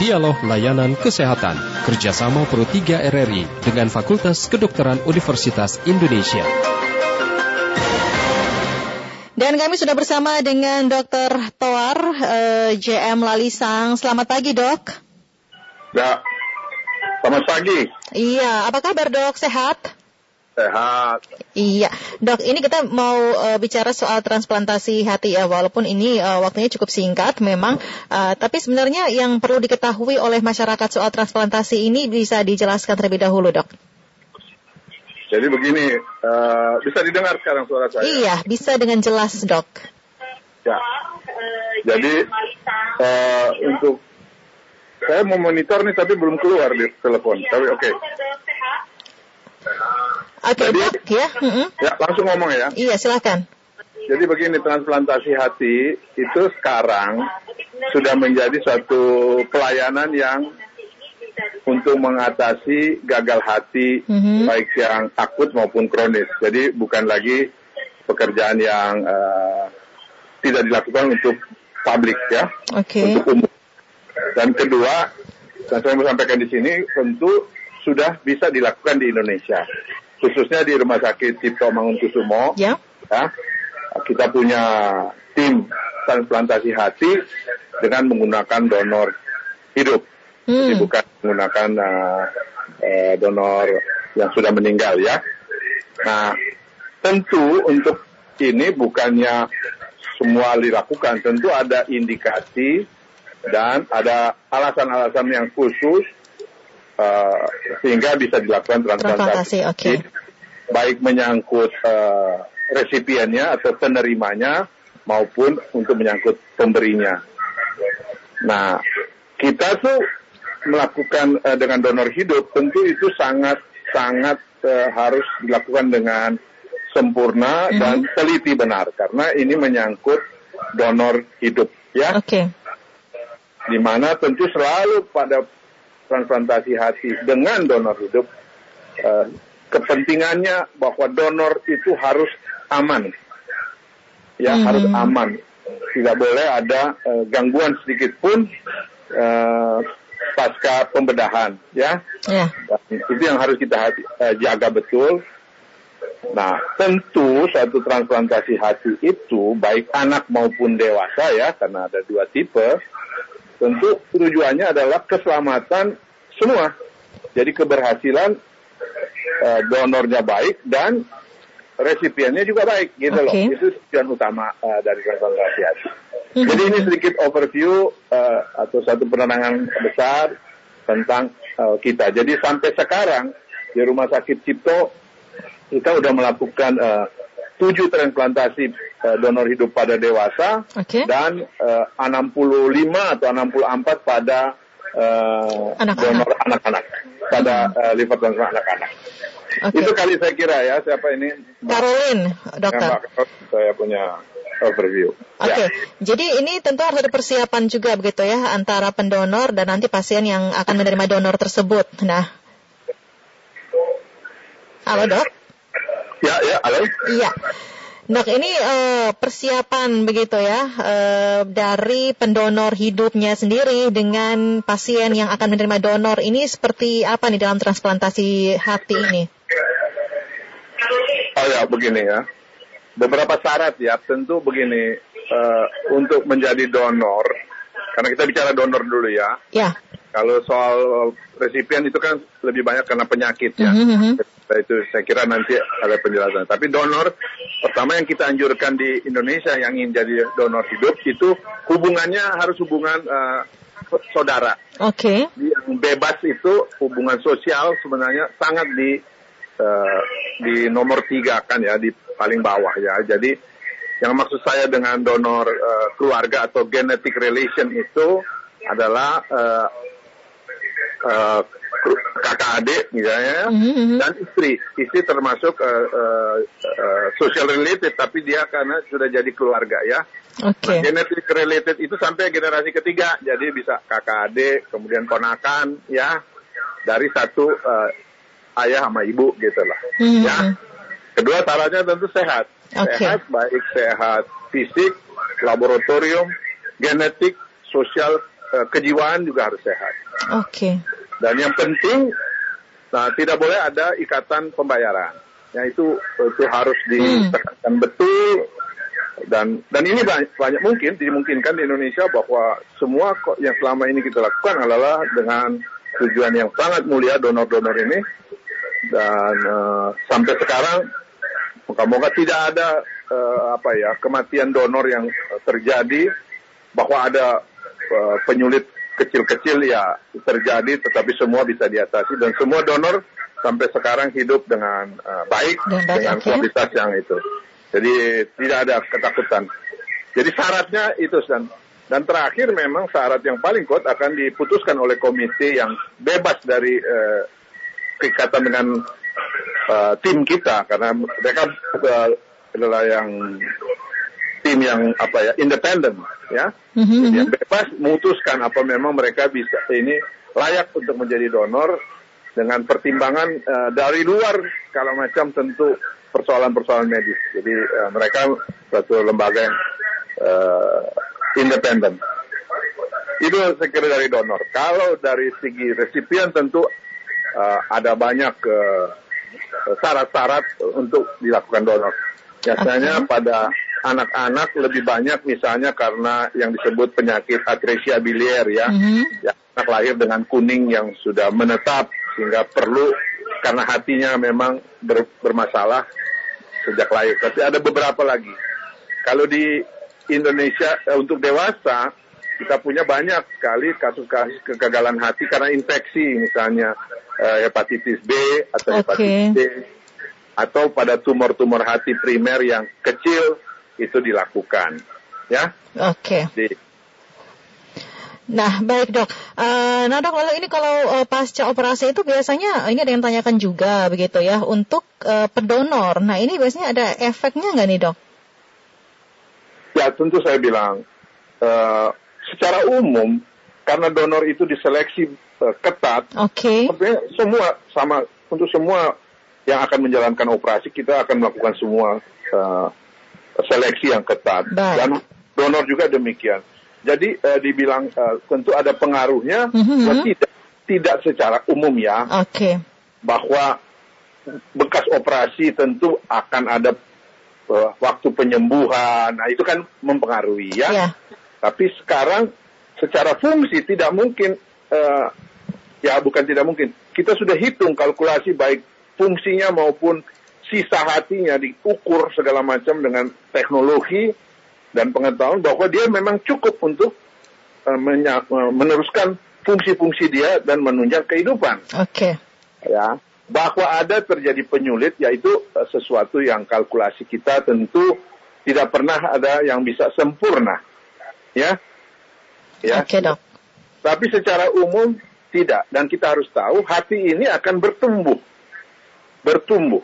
Dialog Layanan Kesehatan kerjasama Pro 3 RRI dengan Fakultas Kedokteran Universitas Indonesia. Dan kami sudah bersama dengan Dr. Toar, eh, JM Lalisang. Selamat pagi, dok. Ya, selamat pagi. Iya, apa kabar dok? Sehat? Sehat. Iya, dok. Ini kita mau uh, bicara soal transplantasi hati ya. Walaupun ini uh, waktunya cukup singkat, memang. Uh, tapi sebenarnya yang perlu diketahui oleh masyarakat soal transplantasi ini bisa dijelaskan terlebih dahulu, dok. Jadi begini, uh, bisa didengar sekarang suara saya? Iya, bisa dengan jelas, dok. Ya. Jadi uh, untuk saya mau monitor nih tapi belum keluar di telepon. Tapi oke. Okay. Oke, okay, dok, ya. Ya, langsung ngomong ya. Iya, silakan. Jadi begini, transplantasi hati itu sekarang sudah menjadi suatu pelayanan yang untuk mengatasi gagal hati mm-hmm. baik yang akut maupun kronis. Jadi bukan lagi pekerjaan yang uh, tidak dilakukan untuk publik ya, okay. untuk umum. Dan kedua, yang saya mau sampaikan di sini tentu sudah bisa dilakukan di Indonesia, khususnya di Rumah Sakit Cipto Mangunkusumo. Yeah. Ya, kita punya tim transplantasi hati dengan menggunakan donor hidup. Hmm. Jadi bukan menggunakan uh, uh, donor yang sudah meninggal ya. Nah, tentu untuk ini bukannya semua dilakukan, tentu ada indikasi dan ada alasan-alasan yang khusus uh, sehingga bisa dilakukan transplantasi. Okay. Baik menyangkut uh, resipiennya atau penerimanya maupun untuk menyangkut pemberinya. Nah, kita tuh melakukan uh, dengan donor hidup tentu itu sangat sangat uh, harus dilakukan dengan sempurna mm -hmm. dan teliti benar karena ini menyangkut donor hidup ya. Oke. Okay. Di mana tentu selalu pada transplantasi hati dengan donor hidup uh, kepentingannya bahwa donor itu harus aman. Ya, mm -hmm. harus aman. Tidak boleh ada uh, gangguan sedikit pun uh, pasca pembedahan ya. Yeah. itu yang harus kita uh, jaga betul. Nah, tentu satu transplantasi hati itu baik anak maupun dewasa ya, karena ada dua tipe. Tentu tujuannya adalah keselamatan semua. Jadi keberhasilan uh, donornya baik dan resipiennya juga baik gitu okay. loh. Itu tujuan utama uh, dari transplantasi hati. Mm-hmm. Jadi ini sedikit overview uh, atau satu penerangan besar tentang uh, kita. Jadi sampai sekarang di Rumah Sakit Cipto kita sudah melakukan uh, tujuh transplantasi uh, donor hidup pada dewasa okay. dan uh, 65 atau 64 pada uh, anak -anak. donor anak-anak pada uh, liver transplant anak-anak. Okay. Itu kali saya kira ya siapa ini? Caroline, dokter. Ya, saya punya overview. Oke, okay. ya. jadi ini tentu harus ada persiapan juga begitu ya antara pendonor dan nanti pasien yang akan menerima donor tersebut. Nah, halo dok. Ya, ya, halo. Iya. Dok, ini uh, persiapan begitu ya uh, dari pendonor hidupnya sendiri dengan pasien yang akan menerima donor ini seperti apa nih dalam transplantasi hati ini? Oh ya, begini ya beberapa syarat ya. Tentu begini, uh, untuk menjadi donor, karena kita bicara donor dulu ya. Ya. Kalau soal resipien itu kan lebih banyak karena penyakit ya. Mm -hmm. Itu saya kira nanti ada penjelasan. Tapi donor, pertama yang kita anjurkan di Indonesia yang ingin jadi donor hidup itu hubungannya harus hubungan uh, saudara. Oke. Okay. Yang bebas itu hubungan sosial sebenarnya sangat di uh, di nomor tiga kan ya di paling bawah ya. Jadi yang maksud saya dengan donor uh, keluarga atau genetic relation itu adalah uh, uh, kakak adik misalnya mm-hmm. dan istri. Istri termasuk uh, uh, uh, social related tapi dia karena sudah jadi keluarga ya. Okay. Nah, genetic related itu sampai generasi ketiga. Jadi bisa kakak adik, kemudian ponakan ya dari satu uh, ayah sama ibu gitu lah. Mm-hmm. Ya Kedua syaratnya tentu sehat. Okay. Sehat baik sehat fisik, laboratorium, genetik, sosial uh, kejiwaan juga harus sehat. Oke. Okay. Dan yang penting, nah tidak boleh ada ikatan pembayaran. Ya itu itu harus ditekankan hmm. betul dan dan ini banyak, banyak mungkin dimungkinkan di Indonesia bahwa semua yang selama ini kita lakukan adalah dengan tujuan yang sangat mulia donor-donor ini dan uh, sampai sekarang moga-moga tidak ada uh, apa ya kematian donor yang terjadi bahwa ada uh, penyulit kecil-kecil ya terjadi tetapi semua bisa diatasi dan semua donor sampai sekarang hidup dengan uh, baik dan dengan okay. kualitas yang itu. Jadi tidak ada ketakutan. Jadi syaratnya itu dan dan terakhir memang syarat yang paling kuat akan diputuskan oleh komite yang bebas dari uh, keikatan dengan uh, tim kita karena mereka uh, adalah yang tim yang apa ya independen ya mm-hmm. yang bebas memutuskan apa memang mereka bisa ini layak untuk menjadi donor dengan pertimbangan uh, dari luar kalau macam tentu persoalan-persoalan medis. Jadi uh, mereka satu lembaga yang uh, independen. Itu kira dari donor. Kalau dari segi resipien tentu uh, ada banyak syarat-syarat uh, untuk dilakukan donor. Biasanya okay. pada anak-anak lebih banyak misalnya karena yang disebut penyakit atresia biliar ya. Mm-hmm. ya anak lahir dengan kuning yang sudah menetap sehingga perlu karena hatinya memang ber, bermasalah sejak lahir. Tapi ada beberapa lagi. Kalau di Indonesia eh, untuk dewasa kita punya banyak sekali kasus-kasus kegagalan hati karena infeksi misalnya eh, hepatitis B atau okay. hepatitis D atau pada tumor-tumor hati primer yang kecil itu dilakukan ya. Oke. Okay. Nah, baik dok. Uh, nah dok, lalu ini kalau uh, pasca operasi itu biasanya ini ada yang tanyakan juga begitu ya untuk uh, pendonor. Nah ini biasanya ada efeknya nggak nih dok? Ya tentu saya bilang uh, secara umum karena donor itu diseleksi uh, ketat. Oke. Okay. semua sama untuk semua yang akan menjalankan operasi kita akan melakukan semua uh, seleksi yang ketat baik. dan donor juga demikian. Jadi uh, dibilang uh, tentu ada pengaruhnya, mm-hmm. tidak tidak secara umum ya. Oke. Okay. Bahwa bekas operasi tentu akan ada uh, waktu penyembuhan. Nah itu kan mempengaruhi ya. Yeah. Tapi sekarang secara fungsi tidak mungkin uh, ya bukan tidak mungkin. Kita sudah hitung kalkulasi baik fungsinya maupun sisa hatinya diukur segala macam dengan teknologi dan pengetahuan bahwa dia memang cukup untuk uh, meneruskan fungsi-fungsi dia dan menunjang kehidupan. Oke. Okay. Ya, bahwa ada terjadi penyulit yaitu uh, sesuatu yang kalkulasi kita tentu tidak pernah ada yang bisa sempurna. Ya. Ya. Oke, okay, Dok. Tapi secara umum tidak dan kita harus tahu hati ini akan bertumbuh. Bertumbuh.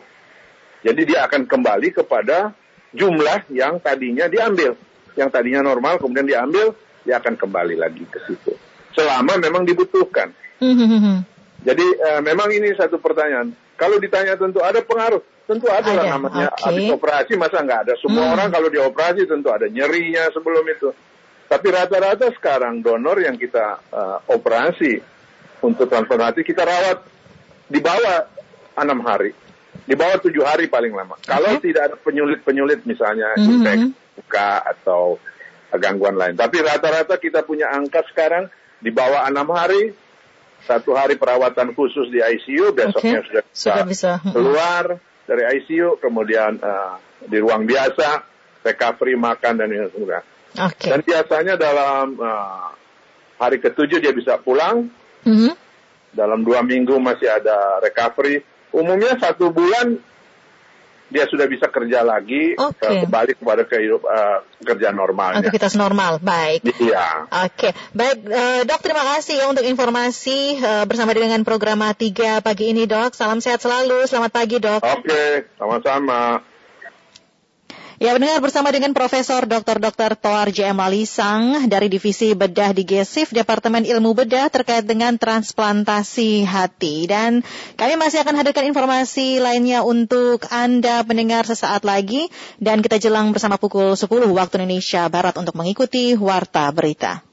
Jadi dia akan kembali kepada jumlah yang tadinya diambil. Yang tadinya normal kemudian diambil, dia akan kembali lagi ke situ. Selama memang dibutuhkan. Jadi uh, memang ini satu pertanyaan. Kalau ditanya tentu ada pengaruh. Tentu ada, lah namanya okay. habis operasi masa nggak ada. Semua hmm. orang kalau dioperasi tentu ada nyerinya sebelum itu. Tapi rata-rata sekarang donor yang kita uh, operasi untuk transplantasi kita rawat di bawah enam hari di bawah tujuh hari paling lama. Okay. Kalau tidak ada penyulit-penyulit misalnya mm -hmm. infeksi buka atau gangguan lain. Tapi rata-rata kita punya angka sekarang di bawah enam hari, satu hari perawatan khusus di ICU, besoknya okay. sudah, sudah bisa keluar dari ICU, kemudian uh, di ruang biasa, recovery makan dan sebagainya. Okay. Dan biasanya dalam uh, hari ketujuh dia bisa pulang. Mm -hmm. Dalam dua minggu masih ada recovery umumnya satu bulan dia sudah bisa kerja lagi okay. kembali kepada kehidup uh, kerja normalnya. Aktivitas normal, baik. Iya. Oke, okay. baik uh, dok terima kasih ya untuk informasi uh, bersama dengan program 3 pagi ini dok. Salam sehat selalu, selamat pagi dok. Oke, okay. sama-sama. Ya, mendengar bersama dengan Profesor Dr. Dr. Toar JM Lalisang dari Divisi Bedah di GESIF Departemen Ilmu Bedah terkait dengan transplantasi hati. Dan kami masih akan hadirkan informasi lainnya untuk Anda pendengar sesaat lagi. Dan kita jelang bersama pukul 10 waktu Indonesia Barat untuk mengikuti Warta Berita.